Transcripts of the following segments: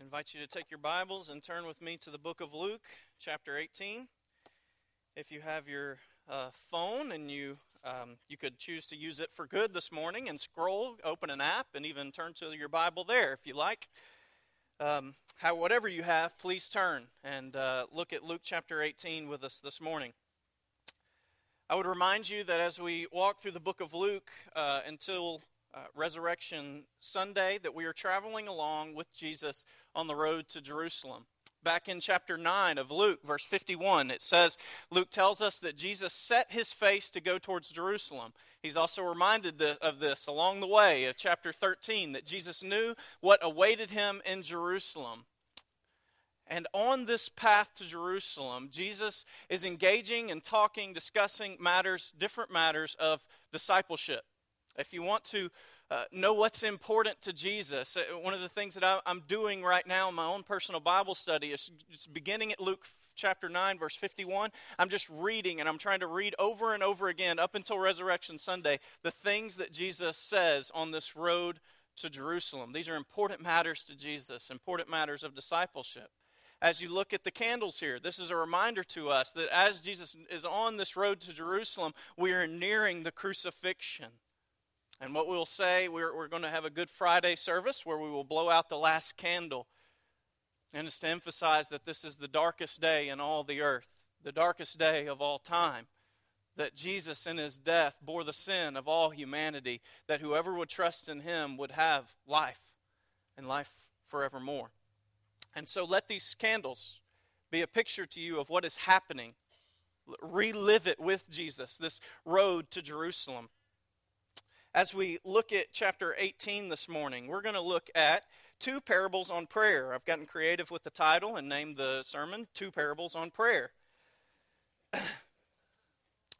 I invite you to take your Bibles and turn with me to the book of Luke, chapter 18. If you have your uh, phone and you um, you could choose to use it for good this morning and scroll, open an app, and even turn to your Bible there if you like. Um, how, whatever you have, please turn and uh, look at Luke chapter 18 with us this morning. I would remind you that as we walk through the book of Luke uh, until uh, Resurrection Sunday that we are traveling along with Jesus on the road to Jerusalem. Back in chapter 9 of Luke, verse 51, it says, Luke tells us that Jesus set his face to go towards Jerusalem. He's also reminded of this along the way of chapter 13, that Jesus knew what awaited him in Jerusalem. And on this path to Jerusalem, Jesus is engaging and talking, discussing matters, different matters of discipleship. If you want to uh, know what's important to Jesus, uh, one of the things that I, am doing right now in my own personal Bible study is beginning at Luke chapter 9, verse 51. I'm just reading and I'm trying to read over and over again up until Resurrection Sunday the things that Jesus says on this road to Jerusalem. These are important matters to Jesus, important matters of discipleship as you look at the candles here. This is a reminder to us that as Jesus is on this road to Jerusalem, we are nearing the crucifixion. And what we'll say, we're, we're going to have a Good Friday service where we will blow out the last candle. And it's to emphasize that this is the darkest day in all the earth, the darkest day of all time. That Jesus in his death bore the sin of all humanity, that whoever would trust in him would have life and life forevermore. And so let these candles be a picture to you of what is happening. Relive it with Jesus, this road to Jerusalem. As we look at chapter 18 this morning, we're going to look at two parables on prayer. I've gotten creative with the title and named the sermon Two Parables on Prayer.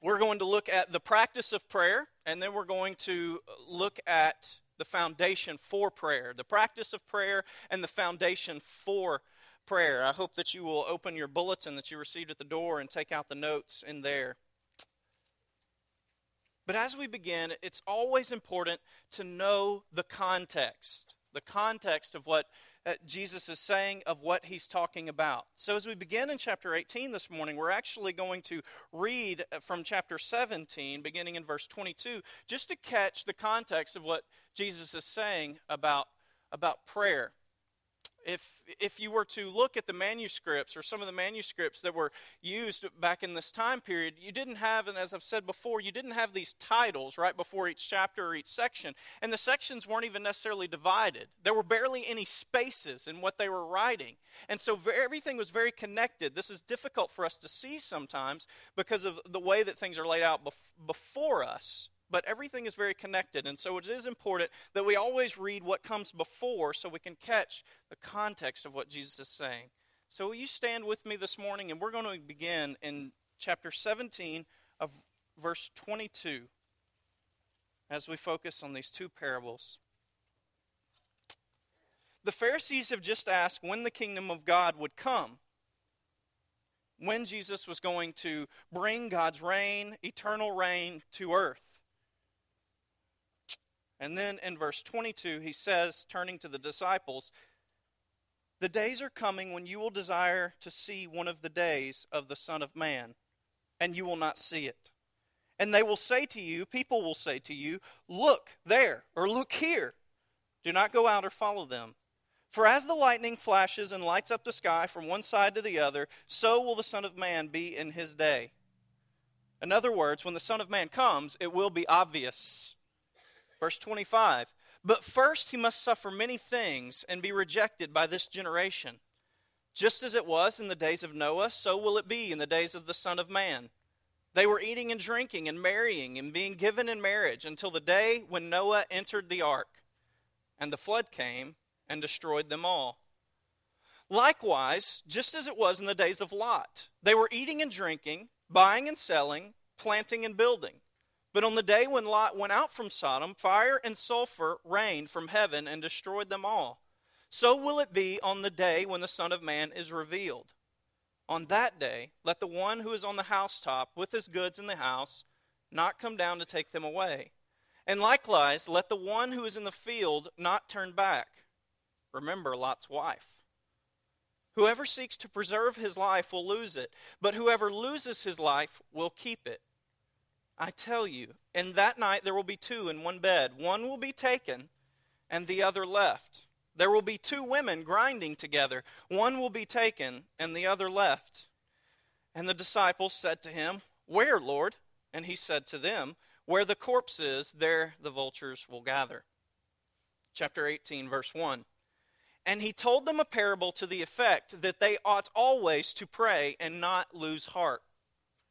we're going to look at the practice of prayer, and then we're going to look at the foundation for prayer, the practice of prayer, and the foundation for prayer. I hope that you will open your bulletin that you received at the door and take out the notes in there. But as we begin, it's always important to know the context, the context of what uh, Jesus is saying, of what he's talking about. So as we begin in chapter 18 this morning, we're actually going to read uh, from chapter 17, beginning in verse 22, just to catch the context of what Jesus is saying about, about prayer if if you were to look at the manuscripts or some of the manuscripts that were used back in this time period you didn't have and as i've said before you didn't have these titles right before each chapter or each section and the sections weren't even necessarily divided. There were barely any spaces in what they were writing. And so everything was very connected. This is difficult for us to see sometimes because of the way that things are laid out bef- before us but everything is very connected. And so it is important that we always read what comes before so we can catch the context of what Jesus is saying. So will you stand with me this morning? And we're going to begin in chapter 17 of verse 22 as we focus on these two parables. The Pharisees have just asked when the kingdom of God would come. When Jesus was going to bring God's reign, eternal reign, to earth. And then in verse 22, he says, turning to the disciples, The days are coming when you will desire to see one of the days of the Son of Man, and you will not see it. And they will say to you, people will say to you, Look there, or look here. Do not go out or follow them. For as the lightning flashes and lights up the sky from one side to the other, so will the Son of Man be in his day. In other words, when the Son of Man comes, it will be obvious Verse 25 But first he must suffer many things and be rejected by this generation. Just as it was in the days of Noah, so will it be in the days of the Son of Man. They were eating and drinking and marrying and being given in marriage until the day when Noah entered the ark, and the flood came and destroyed them all. Likewise, just as it was in the days of Lot, they were eating and drinking, buying and selling, planting and building. But on the day when Lot went out from Sodom, fire and sulfur rained from heaven and destroyed them all. So will it be on the day when the Son of Man is revealed. On that day, let the one who is on the housetop with his goods in the house not come down to take them away. And likewise, let the one who is in the field not turn back. Remember Lot's wife. Whoever seeks to preserve his life will lose it, but whoever loses his life will keep it. I tell you, in that night there will be two in one bed. One will be taken, and the other left. There will be two women grinding together. One will be taken, and the other left. And the disciples said to him, Where, Lord? And he said to them, Where the corpse is, there the vultures will gather. Chapter 18, verse 1. And he told them a parable to the effect that they ought always to pray and not lose heart.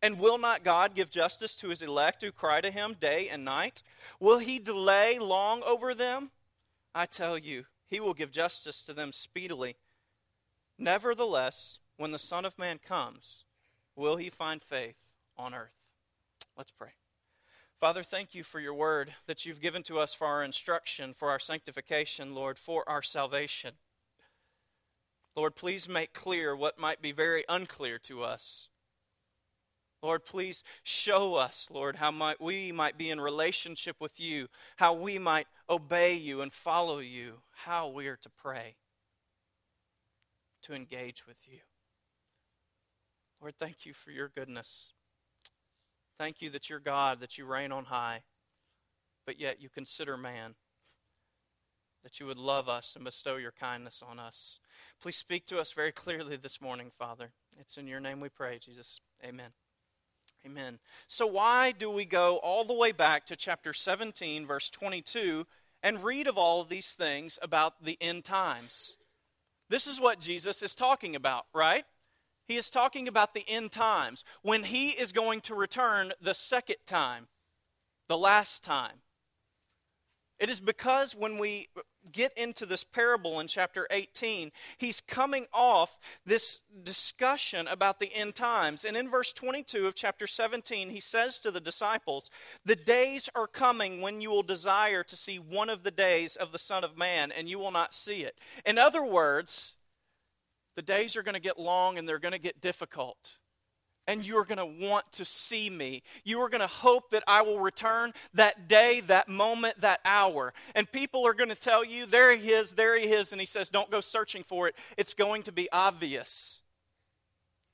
And will not God give justice to his elect who cry to him day and night? Will he delay long over them? I tell you, he will give justice to them speedily. Nevertheless, when the Son of Man comes, will he find faith on earth? Let's pray. Father, thank you for your word that you've given to us for our instruction, for our sanctification, Lord, for our salvation. Lord, please make clear what might be very unclear to us. Lord, please show us, Lord, how might we might be in relationship with you, how we might obey you and follow you, how we are to pray, to engage with you. Lord, thank you for your goodness. Thank you that you're God, that you reign on high, but yet you consider man, that you would love us and bestow your kindness on us. Please speak to us very clearly this morning, Father. It's in your name we pray, Jesus. Amen. Amen. So, why do we go all the way back to chapter 17, verse 22, and read of all of these things about the end times? This is what Jesus is talking about, right? He is talking about the end times, when he is going to return the second time, the last time. It is because when we get into this parable in chapter 18, he's coming off this discussion about the end times. And in verse 22 of chapter 17, he says to the disciples, The days are coming when you will desire to see one of the days of the Son of Man, and you will not see it. In other words, the days are going to get long and they're going to get difficult. And you're going to want to see me. You are going to hope that I will return that day, that moment, that hour. And people are going to tell you, there he is, there he is. And he says, don't go searching for it. It's going to be obvious.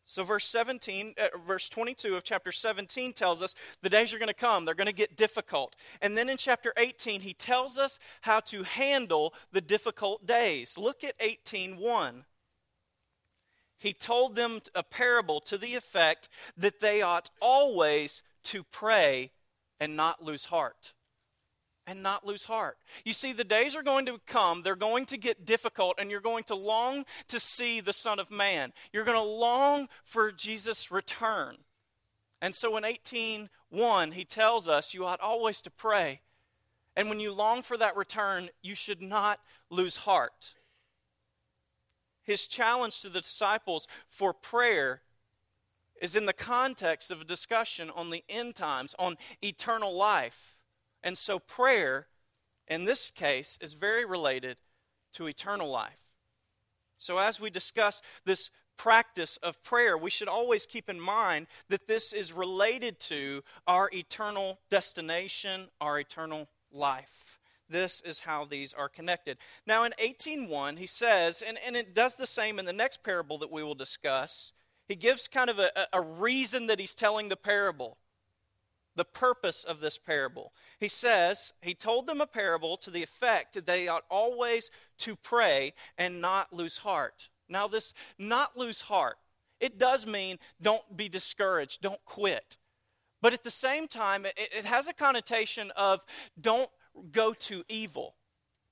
So, verse 17, uh, verse 22 of chapter 17 tells us the days are going to come. They're going to get difficult. And then in chapter 18, he tells us how to handle the difficult days. Look at 18.1 he told them a parable to the effect that they ought always to pray and not lose heart. And not lose heart. You see, the days are going to come, they're going to get difficult, and you're going to long to see the Son of Man. You're going to long for Jesus' return. And so in 18:1, he tells us you ought always to pray. And when you long for that return, you should not lose heart his challenge to the disciples for prayer is in the context of a discussion on the end times, on eternal life. And so, prayer, in this case, is very related to eternal life. So, as we discuss this practice of prayer, we should always keep in mind that this is related to our eternal destination, our eternal life. This is how these are connected. Now, in 18.1, he says, and, and it does the same in the next parable that we will discuss. He gives kind of a, a reason that he's telling the parable, the purpose of this parable. He says, He told them a parable to the effect that they ought always to pray and not lose heart. Now, this not lose heart, it does mean don't be discouraged, don't quit. But at the same time, it, it has a connotation of don't go to evil.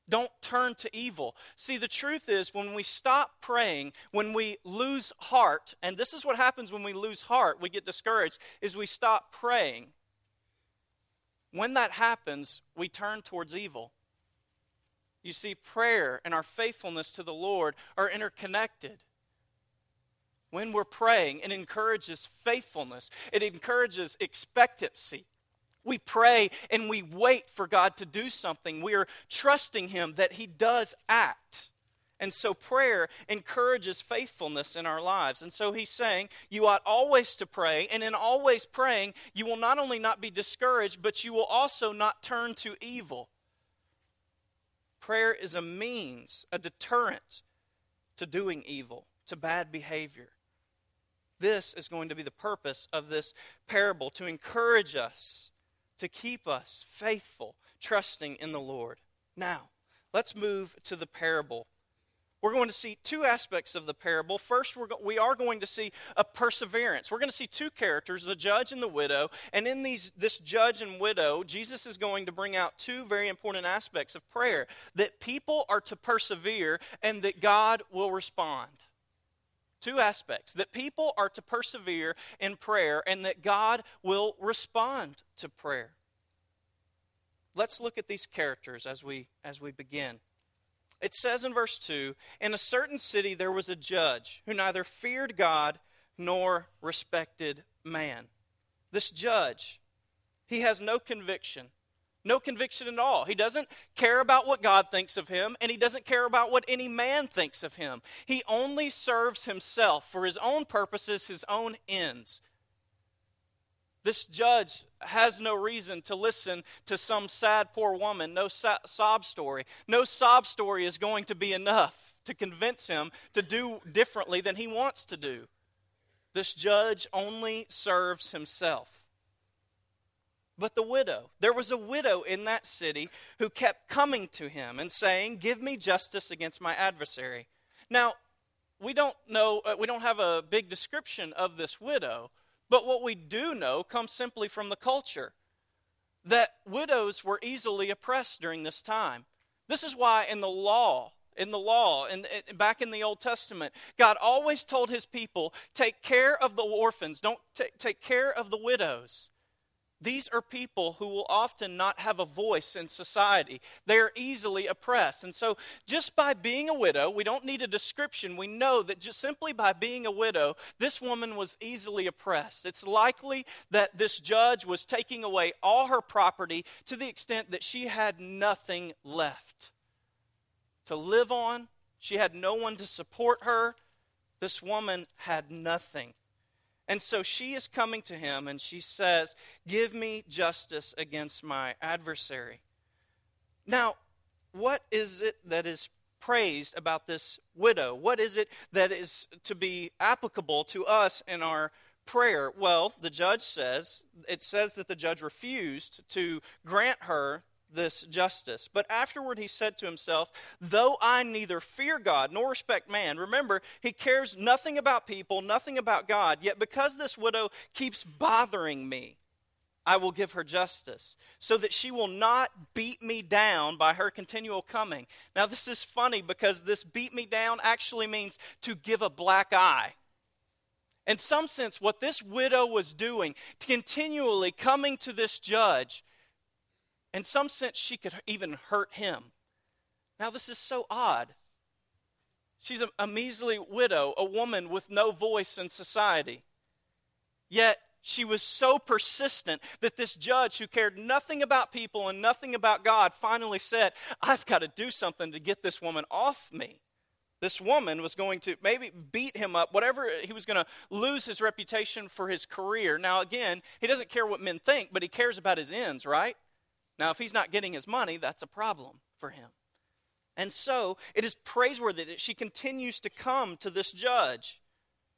Don't turn to evil. See, the truth is, when we stop praying, when we lose heart, and this is what happens when we lose heart, we get discouraged, is we stop praying. When that happens, we turn towards evil. You see, prayer and our faithfulness to the Lord are interconnected. When we're praying, it encourages faithfulness, it encourages expectancy. We pray and we wait for God to do something. We are trusting Him that He does act. And so prayer encourages faithfulness in our lives. And so he's saying you ought always to pray, and in always praying, you will not only not be discouraged, but you will also not turn to evil. Prayer is a means, a deterrent to doing evil, to bad behavior. This is going to be the purpose of this parable to encourage us, to keep us faithful, trusting in the Lord. Now, let's move to the parable we're going to see two aspects of the parable. First, we're we are going to see a perseverance. We're going to see two characters, the judge and the widow. And in these, this judge and widow, Jesus is going to bring out two very important aspects of prayer that people are to persevere and that God will respond. Two aspects that people are to persevere in prayer and that God will respond to prayer. Let's look at these characters as we, as we begin. It says in verse 2 In a certain city there was a judge who neither feared God nor respected man. This judge, he has no conviction. No conviction at all. He doesn't care about what God thinks of him, and he doesn't care about what any man thinks of him. He only serves himself for his own purposes, his own ends. This judge has no reason to listen to some sad poor woman, no sob story. No sob story is going to be enough to convince him to do differently than he wants to do. This judge only serves himself. But the widow, there was a widow in that city who kept coming to him and saying, Give me justice against my adversary. Now, we don't know, uh, we don't have a big description of this widow, but what we do know comes simply from the culture that widows were easily oppressed during this time. This is why in the law, in the law and back in the old testament god always told his people take care of the orphans don't t- take care of the widows these are people who will often not have a voice in society. They are easily oppressed. And so, just by being a widow, we don't need a description. We know that just simply by being a widow, this woman was easily oppressed. It's likely that this judge was taking away all her property to the extent that she had nothing left to live on. She had no one to support her. This woman had nothing. And so she is coming to him and she says, Give me justice against my adversary. Now, what is it that is praised about this widow? What is it that is to be applicable to us in our prayer? Well, the judge says, it says that the judge refused to grant her this justice. But afterward he said to himself, Though I neither fear God nor respect man, remember, he cares nothing about people, nothing about God, yet because this widow keeps bothering me, I will give her justice, so that she will not beat me down by her continual coming. Now, this is funny because this beat me down actually means to give a black eye. In some sense, what this widow was doing, continually coming to this judge, in some sense, she could even hurt him. Now, this is so odd. She's a, a measly widow, a woman with no voice in society. Yet, she was so persistent that this judge, who cared nothing about people and nothing about God, finally said, I've got to do something to get this woman off me. This woman was going to maybe beat him up, whatever, he was going to lose his reputation for his career. Now, again, he doesn't care what men think, but he cares about his ends, right? Now, if he's not getting his money, that's a problem for him. And so it is praiseworthy that she continues to come to this judge.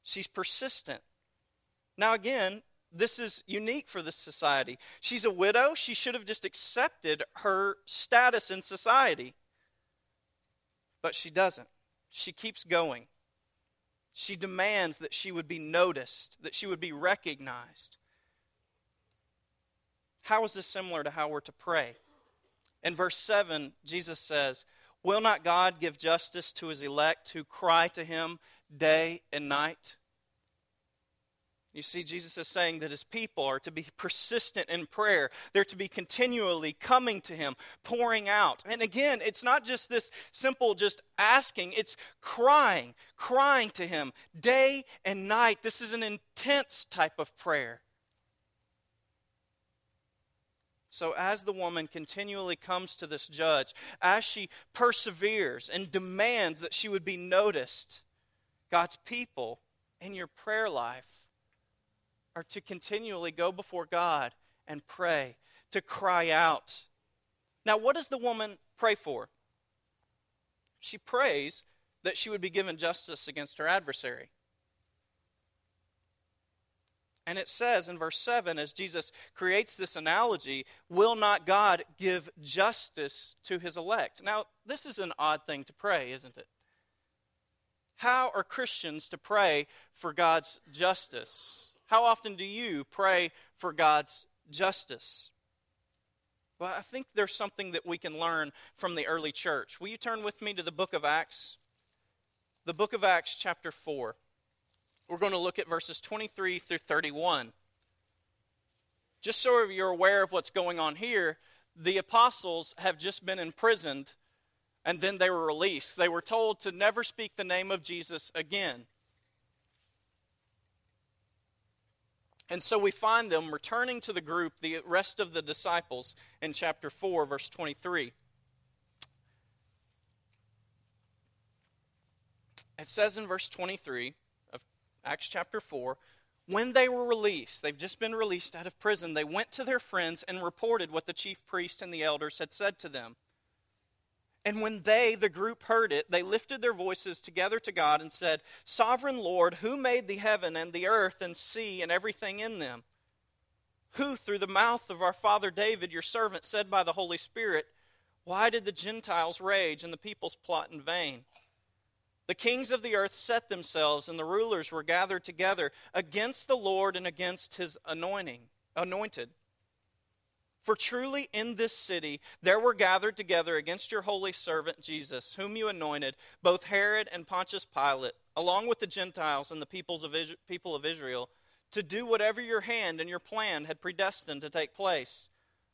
She's persistent. Now, again, this is unique for this society. She's a widow. She should have just accepted her status in society. But she doesn't. She keeps going. She demands that she would be noticed, that she would be recognized. How is this similar to how we're to pray? In verse 7, Jesus says, Will not God give justice to his elect who cry to him day and night? You see, Jesus is saying that his people are to be persistent in prayer. They're to be continually coming to him, pouring out. And again, it's not just this simple just asking, it's crying, crying to him day and night. This is an intense type of prayer. So, as the woman continually comes to this judge, as she perseveres and demands that she would be noticed, God's people in your prayer life are to continually go before God and pray, to cry out. Now, what does the woman pray for? She prays that she would be given justice against her adversary. And it says in verse 7, as Jesus creates this analogy, will not God give justice to his elect? Now, this is an odd thing to pray, isn't it? How are Christians to pray for God's justice? How often do you pray for God's justice? Well, I think there's something that we can learn from the early church. Will you turn with me to the book of Acts? The book of Acts, chapter 4. We're going to look at verses 23 through 31. Just so you're aware of what's going on here, the apostles have just been imprisoned and then they were released. They were told to never speak the name of Jesus again. And so we find them returning to the group, the rest of the disciples, in chapter 4, verse 23. It says in verse 23 of Acts chapter 4 when they were released, they've just been released out of prison, they went to their friends and reported what the chief priest and the elders had said to them. And when they, the group, heard it, they lifted their voices together to God and said, Sovereign Lord, who made the heaven and the earth and sea and everything in them? Who, through the mouth of our father David, your servant, said by the Holy Spirit, Why did the Gentiles rage and the peoples plot in vain? The kings of the earth set themselves, and the rulers were gathered together against the Lord and against his anointing, anointed. For truly in this city there were gathered together against your holy servant Jesus, whom you anointed, both Herod and Pontius Pilate, along with the Gentiles and the peoples of people of Israel, to do whatever your hand and your plan had predestined to take place.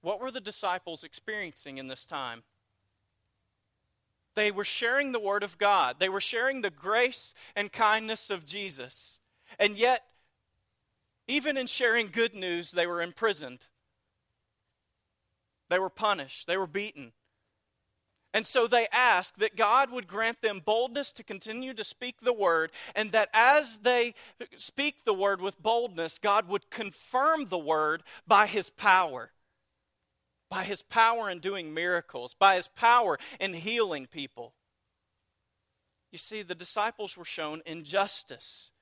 What were the disciples experiencing in this time? They were sharing the word of God, they were sharing the grace and kindness of Jesus. And yet, even in sharing good news, they were imprisoned. They were punished. They were beaten. And so they asked that God would grant them boldness to continue to speak the word, and that as they speak the word with boldness, God would confirm the word by his power. By his power in doing miracles, by his power in healing people. You see, the disciples were shown injustice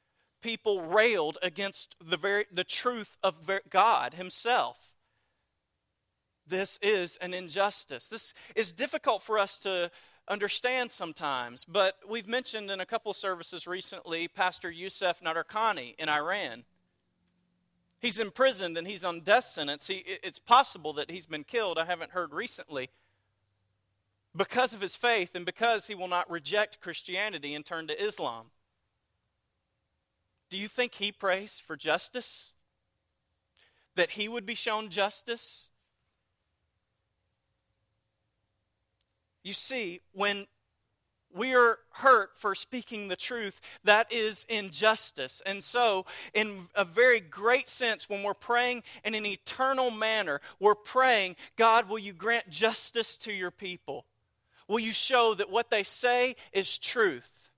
people railed against the, very, the truth of God Himself. This is an injustice. This is difficult for us to understand sometimes, but we've mentioned in a couple of services recently Pastor Youssef Nadarkhani in Iran. He's imprisoned and he's on death sentence. He, it's possible that he's been killed. I haven't heard recently. Because of his faith and because he will not reject Christianity and turn to Islam. Do you think he prays for justice? That he would be shown justice? You see, when we are hurt for speaking the truth, that is injustice. And so, in a very great sense, when we're praying in an eternal manner, we're praying, God, will you grant justice to your people? Will you show that what they say is truth?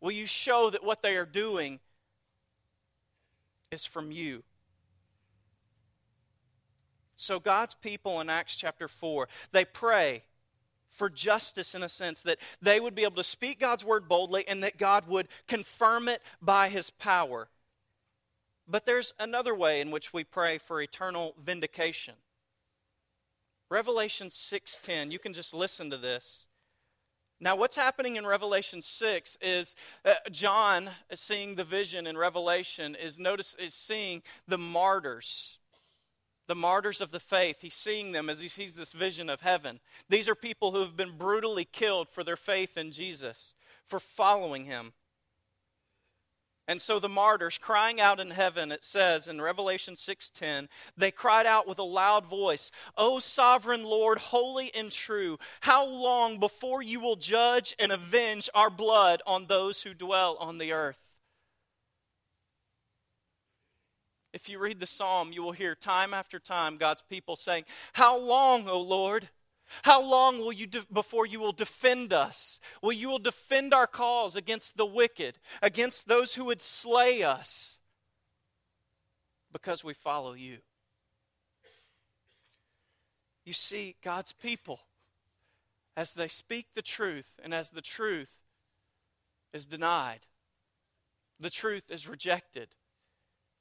Will you show that what they are doing is from you? So, God's people in Acts chapter 4, they pray for justice in a sense, that they would be able to speak God's word boldly and that God would confirm it by his power. But there's another way in which we pray for eternal vindication. Revelation 6:10, you can just listen to this. Now, what's happening in Revelation 6 is uh, John, seeing the vision in Revelation, is notice is seeing the martyrs, the martyrs of the faith. He's seeing them as he sees this vision of heaven. These are people who have been brutally killed for their faith in Jesus, for following him. And so the martyrs crying out in heaven, it says in Revelation 6:10, they cried out with a loud voice, "O sovereign Lord, holy and true, how long before you will judge and avenge our blood on those who dwell on the earth?" If you read the psalm, you will hear time after time God's people saying, "How long, O Lord?" How long will you de- before you will defend us? Will you will defend our cause against the wicked, against those who would slay us because we follow you? You see, God's people, as they speak the truth and as the truth is denied, the truth is rejected,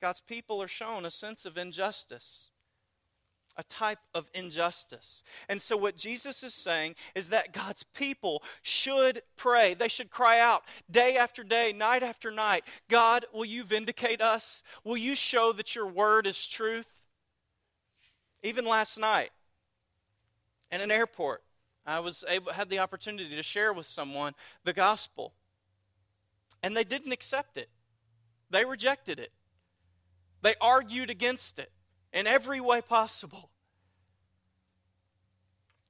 God's people are shown a sense of injustice a type of injustice. And so, what Jesus is saying is that God's people should pray. They should cry out day after day, night after night God, will you vindicate us? Will you show that your word is truth? Even last night, in an airport, I was able, had the opportunity to share with someone the gospel, and they didn't accept it. They rejected it. They argued against it in every way possible.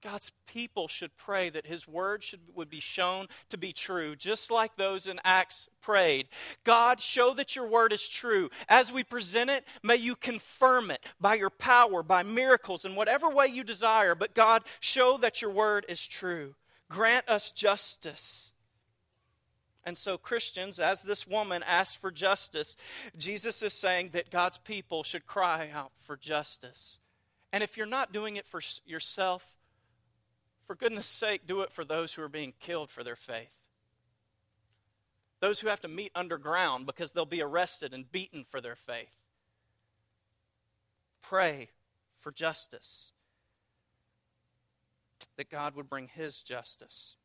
God's people should pray that his word should, would be shown to be true, just like those in Acts prayed. God, show that your word is true. As we present it, may you confirm it by your power, by miracles, in whatever way you desire. But God, show that your word is true. Grant us justice. And so, Christians, as this woman asks for justice, Jesus is saying that God's people should cry out for justice. And if you're not doing it for yourself, for goodness sake, do it for those who are being killed for their faith. Those who have to meet underground because they'll be arrested and beaten for their faith. Pray for justice, that God would bring His justice.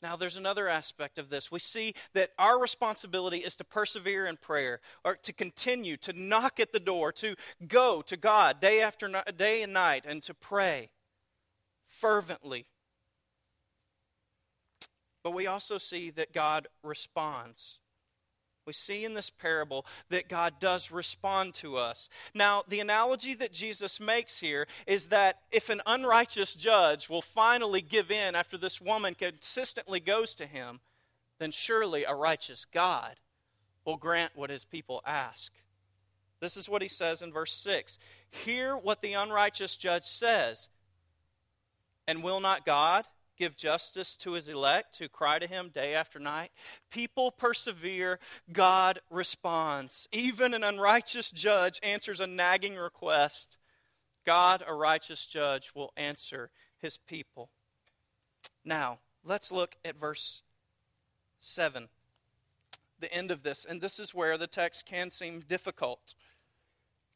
Now, there's another aspect of this. We see that our responsibility is to persevere in prayer, or to continue to knock at the door, to go to God day after day and night, and to pray fervently. But we also see that God responds. We see in this parable that God does respond to us. Now, the analogy that Jesus makes here is that if an unrighteous judge will finally give in after this woman consistently goes to him, then surely a righteous God will grant what his people ask. This is what he says in verse 6 Hear what the unrighteous judge says, and will not God? Give justice to his elect who cry to him day after night? People persevere, God responds. Even an unrighteous judge answers a nagging request. God, a righteous judge, will answer his people. Now, let's look at verse 7, the end of this. And this is where the text can seem difficult.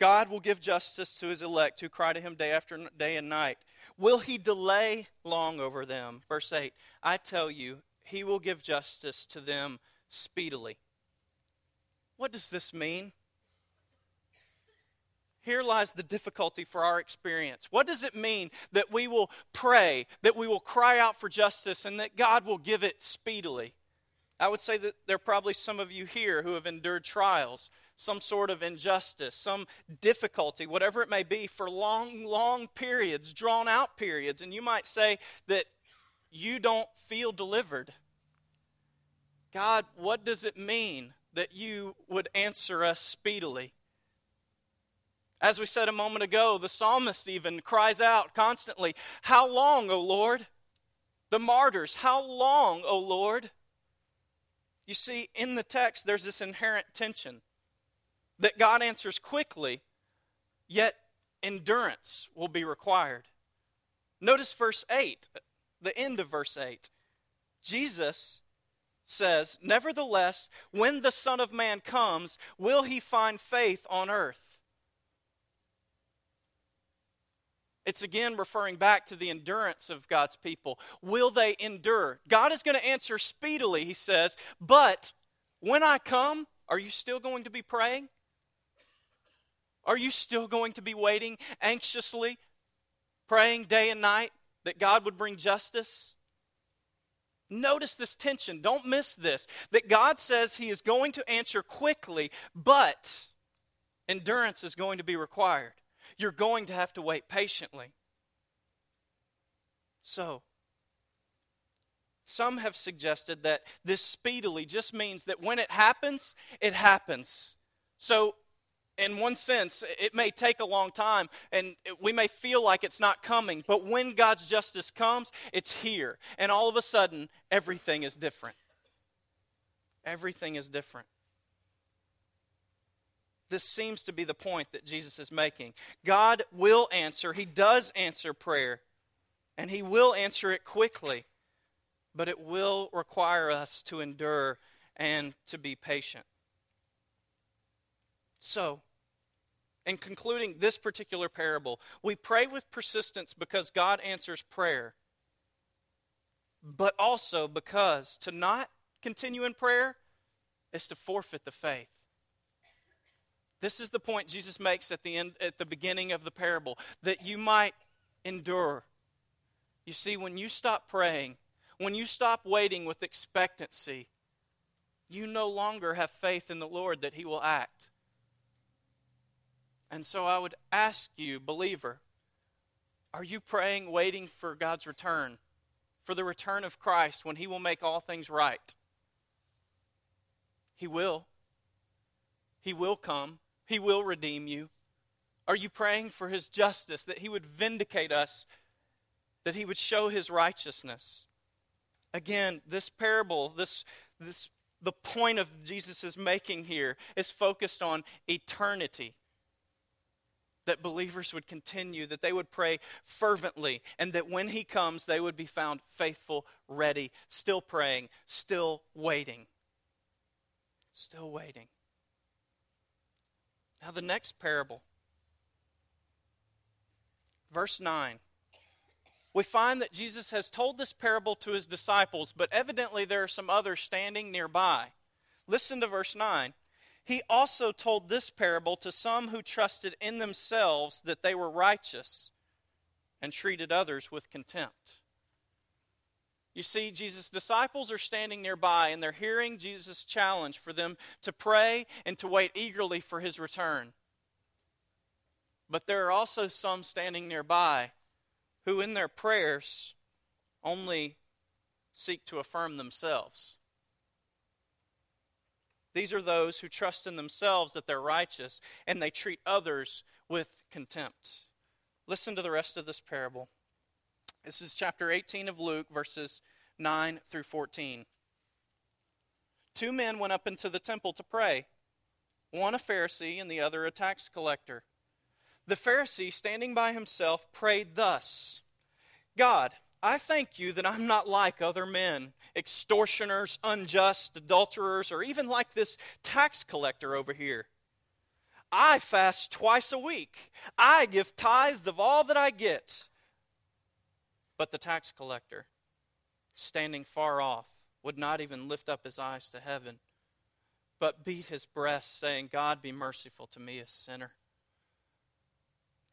God will give justice to his elect who cry to him day after day and night. Will he delay long over them? Verse 8 I tell you, he will give justice to them speedily. What does this mean? Here lies the difficulty for our experience. What does it mean that we will pray, that we will cry out for justice, and that God will give it speedily? I would say that there are probably some of you here who have endured trials some sort of injustice, some difficulty, whatever it may be, for long, long periods, drawn out periods. And you might say that you don't feel delivered. God, what does it mean that you would answer us speedily? As we said a moment ago, the psalmist even cries out constantly, How long, O Lord? The martyrs, How long, O Lord? You see, in the text, there's this inherent tension that God answers quickly, yet endurance will be required. Notice verse 8, the end of verse 8. Jesus says, Nevertheless, when the Son of Man comes, will he find faith on earth? It's again referring back to the endurance of God's people. Will they endure? God is going to answer speedily, he says, but when I come, are you still going to be praying? Are you still going to be waiting anxiously, praying day and night that God would bring justice? Notice this tension. Don't miss this. That God says He is going to answer quickly, but endurance is going to be required. You're going to have to wait patiently. So, some have suggested that this speedily just means that when it happens, it happens. So, in one sense, it may take a long time and we may feel like it's not coming, but when God's justice comes, it's here. And all of a sudden, everything is different. Everything is different. This seems to be the point that Jesus is making. God will answer, He does answer prayer, and He will answer it quickly, but it will require us to endure and to be patient. So, in concluding this particular parable, we pray with persistence because God answers prayer, but also because to not continue in prayer is to forfeit the faith. This is the point Jesus makes at the end at the beginning of the parable that you might endure. You see when you stop praying, when you stop waiting with expectancy, you no longer have faith in the Lord that he will act. And so I would ask you, believer, are you praying, waiting for God's return, for the return of Christ when He will make all things right? He will. He will come, He will redeem you. Are you praying for His justice, that He would vindicate us, that He would show His righteousness? Again, this parable, this, this, the point of Jesus is making here is focused on eternity that believers would continue, that they would pray fervently, and that when He comes, they would be found faithful, ready, still praying, still waiting. Still waiting. Now, the next parable, verse 9. We find that Jesus has told this parable to his disciples, but evidently there are some others standing nearby. Listen to verse 9. He also told this parable to some who trusted in themselves that they were righteous and treated others with contempt. You see, Jesus' disciples are standing nearby and they're hearing Jesus' challenge for them to pray and to wait eagerly for his return. But there are also some standing nearby who, in their prayers, only seek to affirm themselves. These are those who trust in themselves that they're righteous and they treat others with contempt. Listen to the rest of this parable. This is chapter 18 of Luke, verses 9 through 14. Two men went up into the temple to pray, one a Pharisee and the other a tax collector. The Pharisee, standing by himself, prayed thus God, I thank you that I'm not like other men, extortioners, unjust, adulterers, or even like this tax collector over here. I fast twice a week. I give tithes of all that I get. But the tax collector, standing far off, would not even lift up his eyes to heaven, but beat his breast, saying, God be merciful to me, a sinner.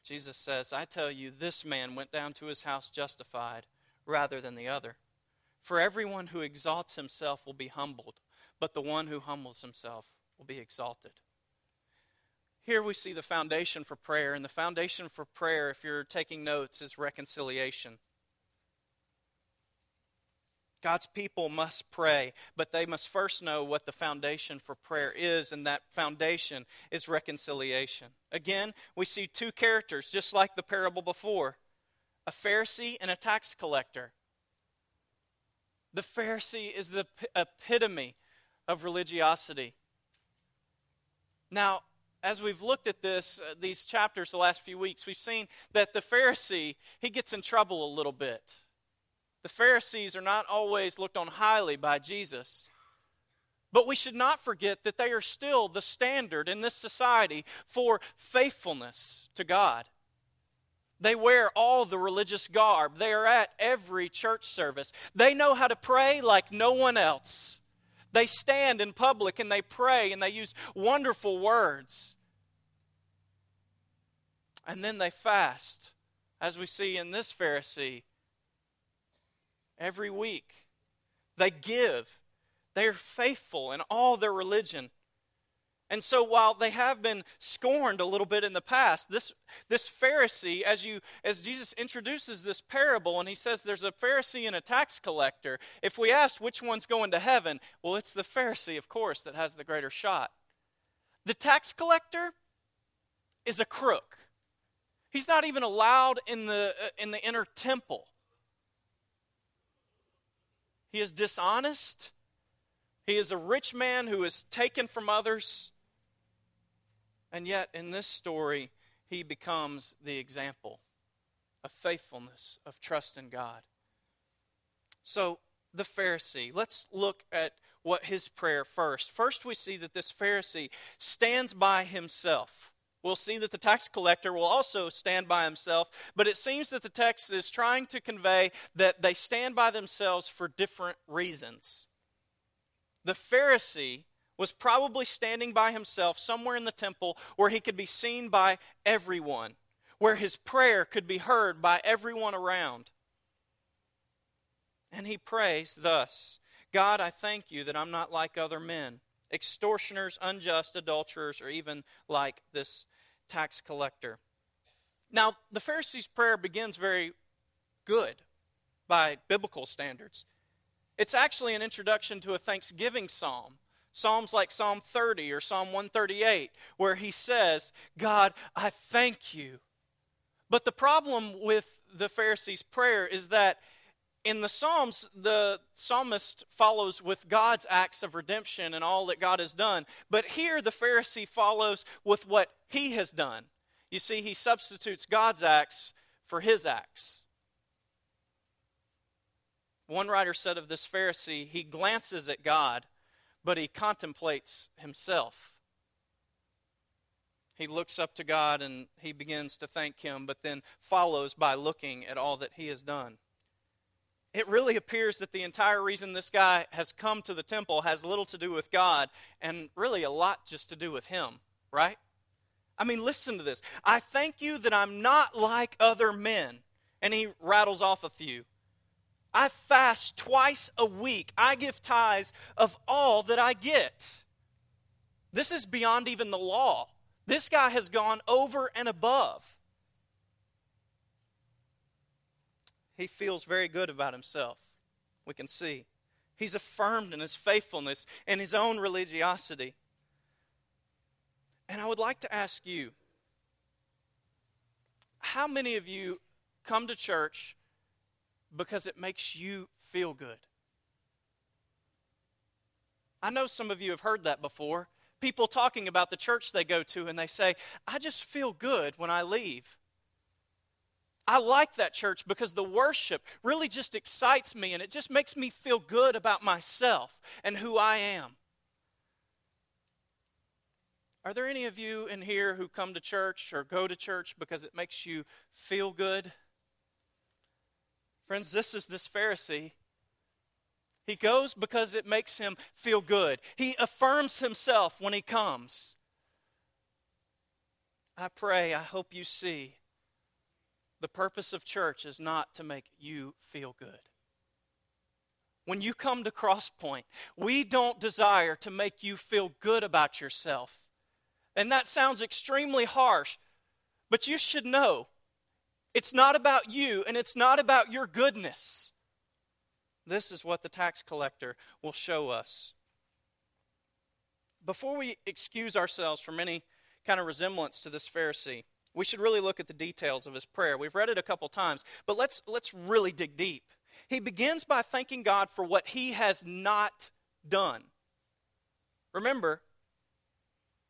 Jesus says, I tell you, this man went down to his house justified rather than the other. For everyone who exalts himself will be humbled, but the one who humbles himself will be exalted. Here we see the foundation for prayer, and the foundation for prayer, if you're taking notes, is reconciliation. God's people must pray, but they must first know what the foundation for prayer is, and that foundation is reconciliation. Again, we see two characters, just like the parable before a Pharisee and a tax collector. The Pharisee is the epitome of religiosity. Now, as we've looked at this, uh, these chapters the last few weeks, we've seen that the Pharisee, he gets in trouble a little bit. The Pharisees are not always looked on highly by Jesus. But we should not forget that they are still the standard in this society for faithfulness to God. They wear all the religious garb. They are at every church service. They know how to pray like no one else. They stand in public and they pray and they use wonderful words. And then they fast, as we see in this Pharisee, every week. They give. They are faithful in all their religion. And so while they have been scorned a little bit in the past, this, this Pharisee, as, you, as Jesus introduces this parable and he says there's a Pharisee and a tax collector, if we asked which one's going to heaven, well, it's the Pharisee, of course, that has the greater shot. The tax collector is a crook. He's not even allowed in the, uh, in the inner temple. He is dishonest. He is a rich man who is taken from others. And yet, in this story, he becomes the example of faithfulness, of trust in God. So, the Pharisee, let's look at what his prayer first. First, we see that this Pharisee stands by himself. We'll see that the tax collector will also stand by himself, but it seems that the text is trying to convey that they stand by themselves for different reasons. The Pharisee was probably standing by himself somewhere in the temple where he could be seen by everyone, where his prayer could be heard by everyone around. And he prays thus God, I thank you that I'm not like other men, extortioners, unjust, adulterers, or even like this tax collector. Now, the Pharisee's prayer begins very good by biblical standards. It's actually an introduction to a thanksgiving psalm Psalms like Psalm 30 or Psalm 138, where he says, God, I thank you. But the problem with the Pharisee's prayer is that in the Psalms, the psalmist follows with God's acts of redemption and all that God has done. But here, the Pharisee follows with what he has done. You see, he substitutes God's acts for his acts. One writer said of this Pharisee, he glances at God but he contemplates himself. He looks up to God and he begins to thank him, but then follows by looking at all that he has done. It really appears that the entire reason this guy has come to the temple has little to do with God and really a lot just to do with him, right? I mean, listen to this. I thank you that I'm not like other men. And he rattles off a few. I fast twice a week. I give tithes of all that I get. This is beyond even the law. This guy has gone over and above. He feels very good about himself. We can see. He's affirmed in his faithfulness and his own religiosity. And I would like to ask you how many of you come to church because it makes you feel good. I know some of you have heard that before. People talking about the church they go to, and they say, I just feel good when I leave. I like that church because the worship really just excites me and it just makes me feel good about myself and who I am. Are there any of you in here who come to church or go to church because it makes you feel good? Friends, this is this Pharisee. He goes because it makes him feel good. He affirms himself when he comes. I pray, I hope you see the purpose of church is not to make you feel good. When you come to Crosspoint, we don't desire to make you feel good about yourself. And that sounds extremely harsh, but you should know it's not about you and it's not about your goodness. This is what the tax collector will show us. Before we excuse ourselves from any kind of resemblance to this Pharisee, we should really look at the details of his prayer. We've read it a couple times, but let's, let's really dig deep. He begins by thanking God for what he has not done. Remember,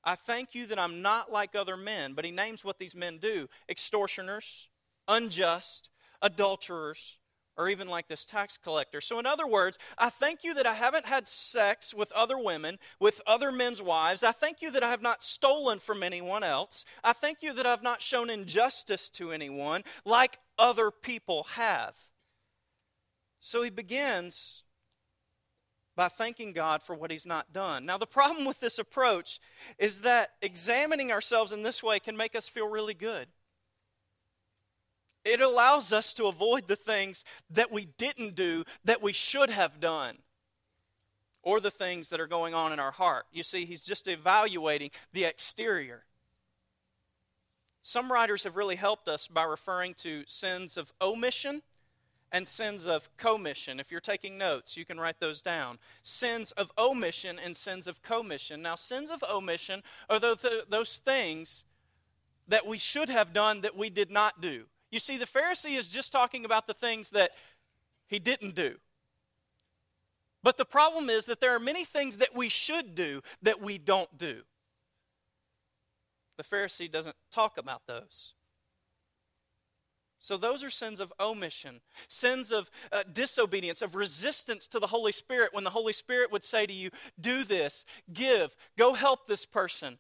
I thank you that I'm not like other men, but he names what these men do extortioners, unjust, adulterers, or even like this tax collector. So, in other words, I thank you that I haven't had sex with other women, with other men's wives. I thank you that I have not stolen from anyone else. I thank you that I've not shown injustice to anyone like other people have. So he begins by thanking God for what he's not done. Now, the problem with this approach is that examining ourselves in this way can make us feel really good. It allows us to avoid the things that we didn't do that we should have done, or the things that are going on in our heart. You see, he's just evaluating the exterior. Some writers have really helped us by referring to sins of omission and sins of commission. If you're taking notes, you can write those down. Sins of omission and sins of commission. Now, sins of omission are those, things that we should have done that we did not do. You see, the Pharisee is just talking about the things that he didn't do. But the problem is that there are many things that we should do that we don't do. The Pharisee doesn't talk about those. So, those are sins of omission, sins of uh, disobedience, of resistance to the Holy Spirit when the Holy Spirit would say to you, Do this, give, go help this person.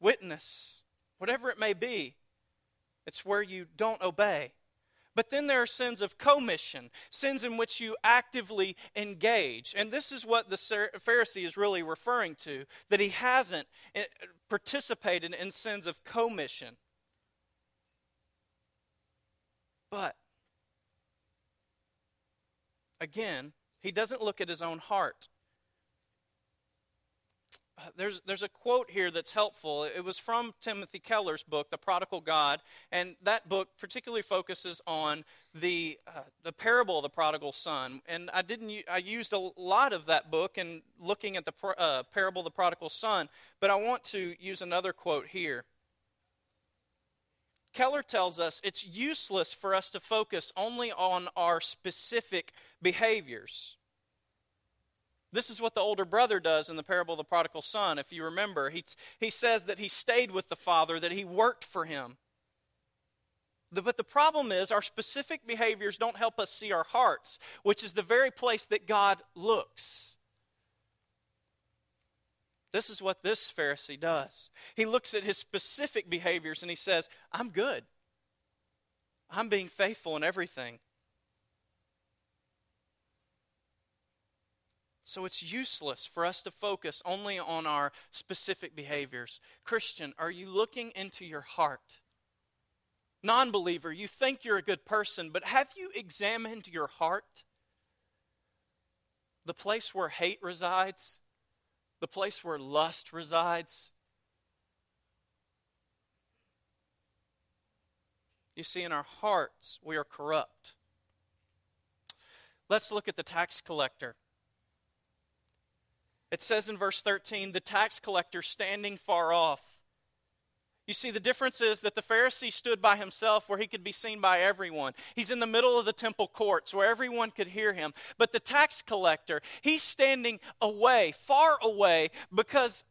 Witness, whatever it may be, it's where you don't obey. But then there are sins of commission, sins in which you actively engage. And this is what the Pharisee is really referring to that he hasn't eh, participated in sins of commission. But, again, he doesn't look at his own heart. There's, there's a quote here that's helpful. It was from Timothy Keller's book, The Prodigal God, and that book particularly focuses on the, uh, the parable of the prodigal son. And I, didn't, I used a lot of that book in looking at the uh, parable of the prodigal son, but I want to use another quote here. Keller tells us it's useless for us to focus only on our specific behaviors. This is what the older brother does in the parable of the prodigal son. If you remember, he, he says that he stayed with the father, that he worked for him. But the problem is, our specific behaviors don't help us see our hearts, which is the very place that God looks. This is what this Pharisee does. He looks at his specific behaviors and he says, I'm good. I'm being faithful in everything. So it's useless for us to focus only on our specific behaviors. Christian, are you looking into your heart? Non believer, you think you're a good person, but have you examined your heart? The place where hate resides, the place where lust resides. You see, in our hearts, we are corrupt. Let's look at the tax collector. It says in verse 13, the tax collector standing far off you see, the difference is that the Pharisee stood by himself where he could be seen by everyone. He's in the middle of the temple courts where everyone could hear him. But the tax collector, he's standing away, far away, because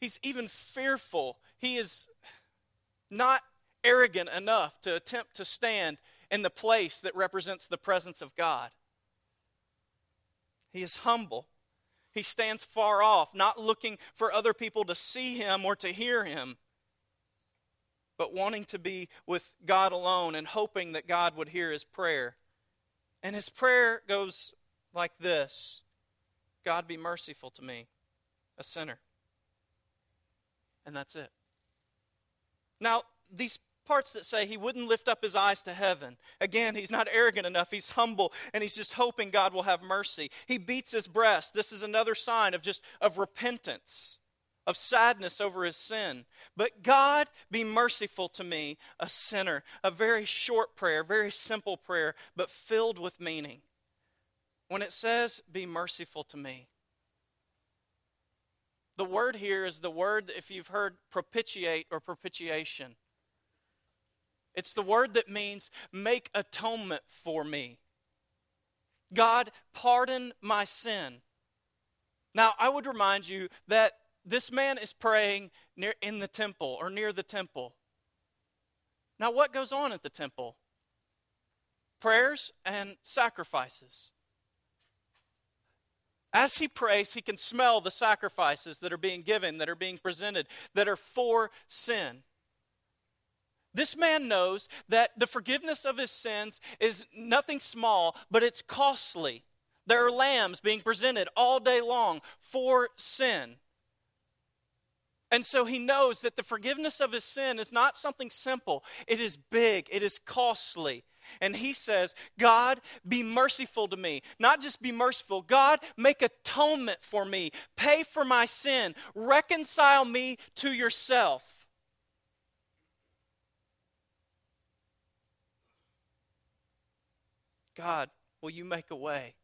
he's even fearful. He is not arrogant enough to attempt to stand in the place that represents the presence of God. He is humble. He stands far off, not looking for other people to see him or to hear him but wanting to be with God alone and hoping that God would hear his prayer. And his prayer goes like this God be merciful to me, a sinner. And that's it. Now, these parts that say he wouldn't lift up his eyes to heaven. Again, he's not arrogant enough. He's humble and he's just hoping God will have mercy. He beats his breast. This is another sign of just of repentance of sadness over his sin. But God, be merciful to me, a sinner. A very short prayer, very simple prayer, but filled with meaning. When it says, be merciful to me, the word here is the word, if you've heard propitiate or propitiation. It's the word that means make atonement for me. God, pardon my sin. Now, I would remind you that this man is praying near in the temple or near the temple. Now, what goes on at the temple? prayers and sacrifices. As he prays, he can smell the sacrifices that are being given, that are being presented, that are for sin. This man knows that the forgiveness of his sins is nothing small, but it's costly. There are lambs being presented all day long for sin. And so he knows that the forgiveness of his sin is not something simple, it is big, it is costly. And he says, God, be merciful to me. Not just be merciful, God, make atonement for me. Pay for my sin. Reconcile me to yourself. God, will you make a way?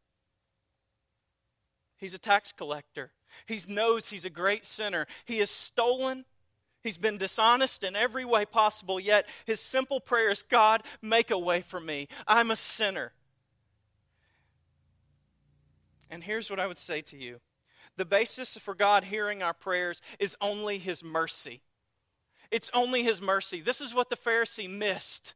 He's a tax collector. He knows he's a great sinner. He has stolen. He's been dishonest in every way possible, yet his simple prayer is God, make a way for me. I'm a sinner. And here's what I would say to you the basis for God hearing our prayers is only his mercy. It's only his mercy. This is what the Pharisee missed.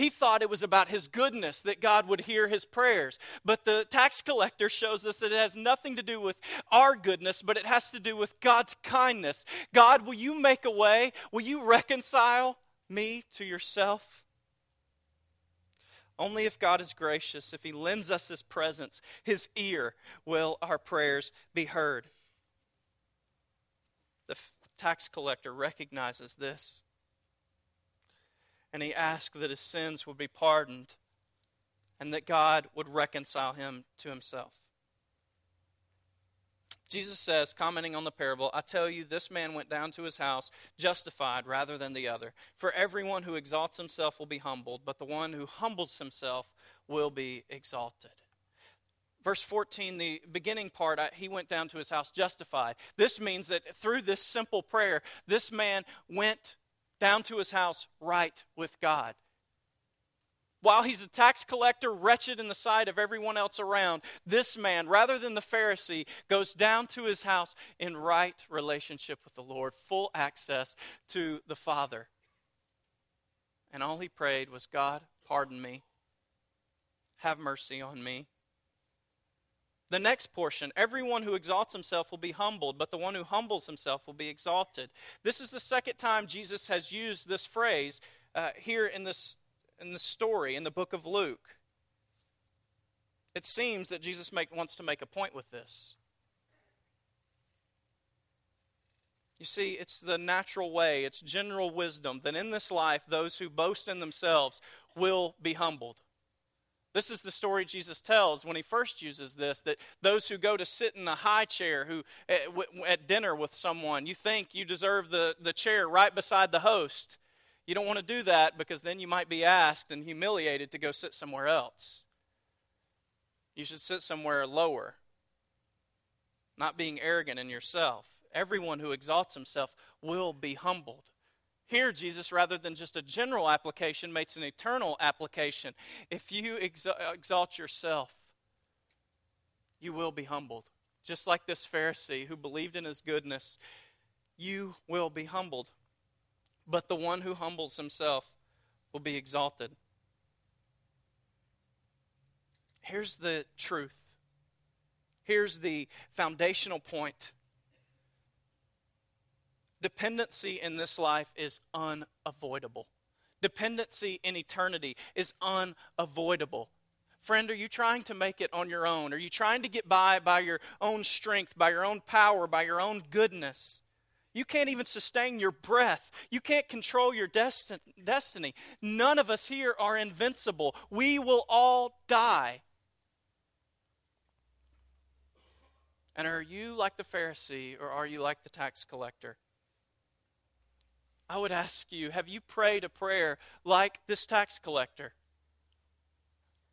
He thought it was about his goodness that God would hear his prayers. But the tax collector shows us that it has nothing to do with our goodness, but it has to do with God's kindness. God, will you make a way? Will you reconcile me to yourself? Only if God is gracious, if He lends us His presence, His ear, will our prayers be heard. The tax collector recognizes this and he asked that his sins would be pardoned and that God would reconcile him to himself. Jesus says, commenting on the parable, I tell you, this man went down to his house justified rather than the other. For everyone who exalts himself will be humbled, but the one who humbles himself will be exalted. Verse 14, the beginning part, he went down to his house justified. This means that through this simple prayer, this man went down to his house right with God. While he's a tax collector, wretched in the sight of everyone else around, this man, rather than the Pharisee, goes down to his house in right relationship with the Lord, full access to the Father. And all he prayed was, God, pardon me, have mercy on me. The next portion everyone who exalts himself will be humbled, but the one who humbles himself will be exalted. This is the second time Jesus has used this phrase uh, here in this, in the story in the book of Luke. It seems that Jesus make, wants to make a point with this. You see, it's the natural way, it's general wisdom that in this life, those who boast in themselves will be humbled. This is the story Jesus tells when he first uses this that those who go to sit in a high chair who at, eh, at, dinner with someone, you think you deserve the, the chair right beside the host. You don't want to do that because then you might be asked and humiliated to go sit somewhere else. You should sit somewhere lower, not being arrogant in yourself. Everyone who exalts himself will be humbled. Here, Jesus, rather than just a general application, makes an eternal application. If you exalt yourself, you will be humbled. Just like this Pharisee who believed in his goodness, you will be humbled. But the one who humbles himself will be exalted. Here's the truth. Here's the foundational point Dependency in this life is unavoidable. Dependency in eternity is unavoidable. Friend, are you trying to make it on your own? Are you trying to get by by your own strength, by your own power, by your own goodness? You can't even sustain your breath. You can't control your desti- destiny. None of us here are invincible. We will all die. And are you like the Pharisee or are you like the tax collector? I would ask you have you prayed a prayer like this tax collector?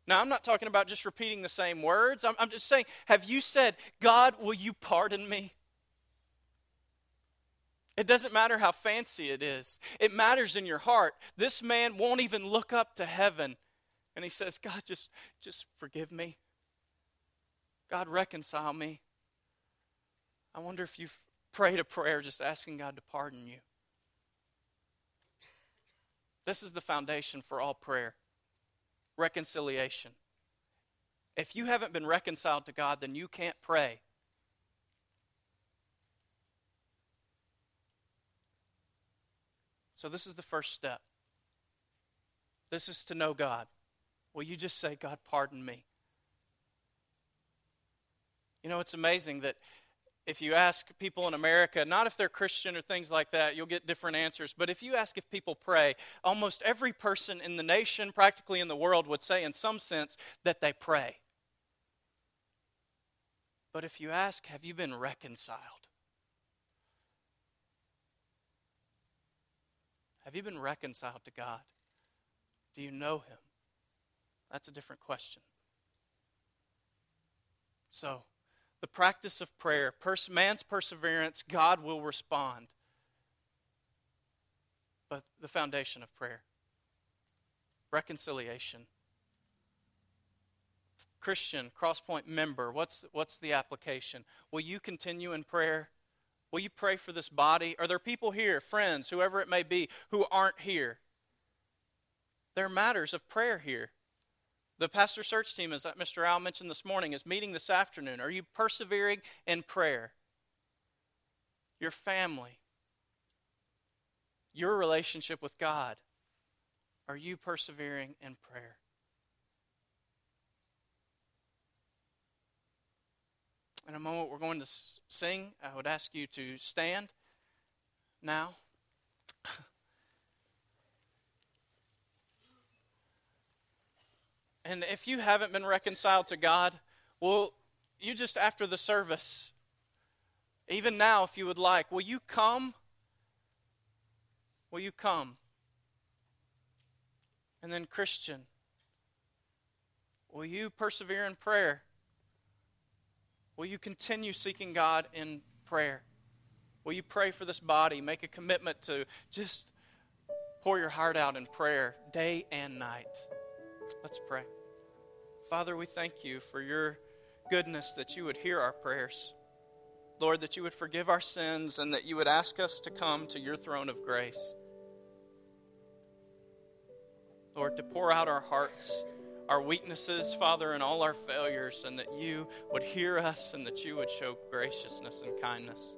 Now, I'm not talking about just repeating the same words. I'm, I'm just saying, have you said, God, will you pardon me? It doesn't matter how fancy it is, it matters in your heart. This man won't even look up to heaven. And he says, God, just, just forgive me. God, reconcile me. I wonder if you've prayed a prayer just asking God to pardon you. This is the foundation for all prayer. reconciliation. If you haven't been reconciled to God, then you can't pray. So, this is the first step. This is to know God. Will you just say, God, pardon me? You know, it's amazing that if you ask people in America, not if they're Christian or things like that, you'll get different answers. But if you ask if people pray, almost every person in the nation, practically in the world, would say, in some sense, that they pray. But if you ask, have you been reconciled? Have you been reconciled to God? Do you know Him? That's a different question. So, the practice of prayer, pers- man's perseverance, God will respond. But the foundation of prayer, reconciliation. Christian, Crosspoint member, what's, what's the application? Will you continue in prayer? Will you pray for this body? Are there people here, friends, whoever it may be, who aren't here? There are matters of prayer here. The pastor search team, as Mr. Al mentioned this morning, is meeting this afternoon. Are you persevering in prayer? Your family, your relationship with God, are you persevering in prayer? In a moment, we're going to sing. I would ask you to stand now. And if you haven't been reconciled to God, well, you just after the service, even now, if you would like, will you come? Will you come? And then, Christian, will you persevere in prayer? Will you continue seeking God in prayer? Will you pray for this body? Make a commitment to just pour your heart out in prayer day and night. Let's pray. Father, we thank you for your goodness that you would hear our prayers. Lord, that you would forgive our sins and that you would ask us to come to your throne of grace. Lord, to pour out our hearts, our weaknesses, Father, and all our failures, and that you would hear us and that you would show graciousness and kindness.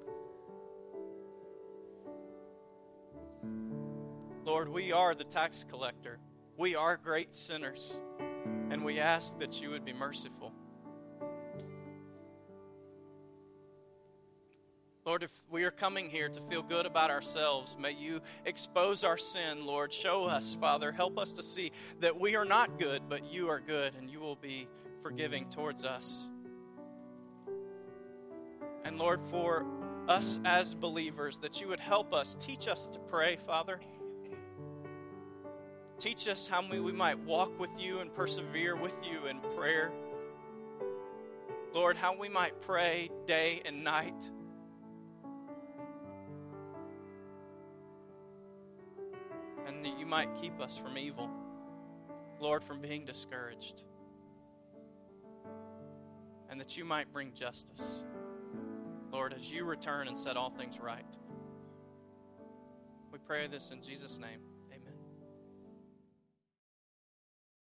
Lord, we are the tax collector. We are great sinners and we ask that you would be merciful. Lord, if we are coming here to feel good about ourselves, may you expose our sin, Lord. Show us, Father. Help us to see that we are not good, but you are good, and you will be forgiving towards us. And Lord, for us as believers, that you would help us, teach us to pray, Father. Teach us how we, we might walk with you and persevere with you in prayer. Lord, how we might pray day and night. And that you might keep us from evil. Lord, from being discouraged. And that you might bring justice. Lord, as you return and set all things right. We pray this in Jesus' name.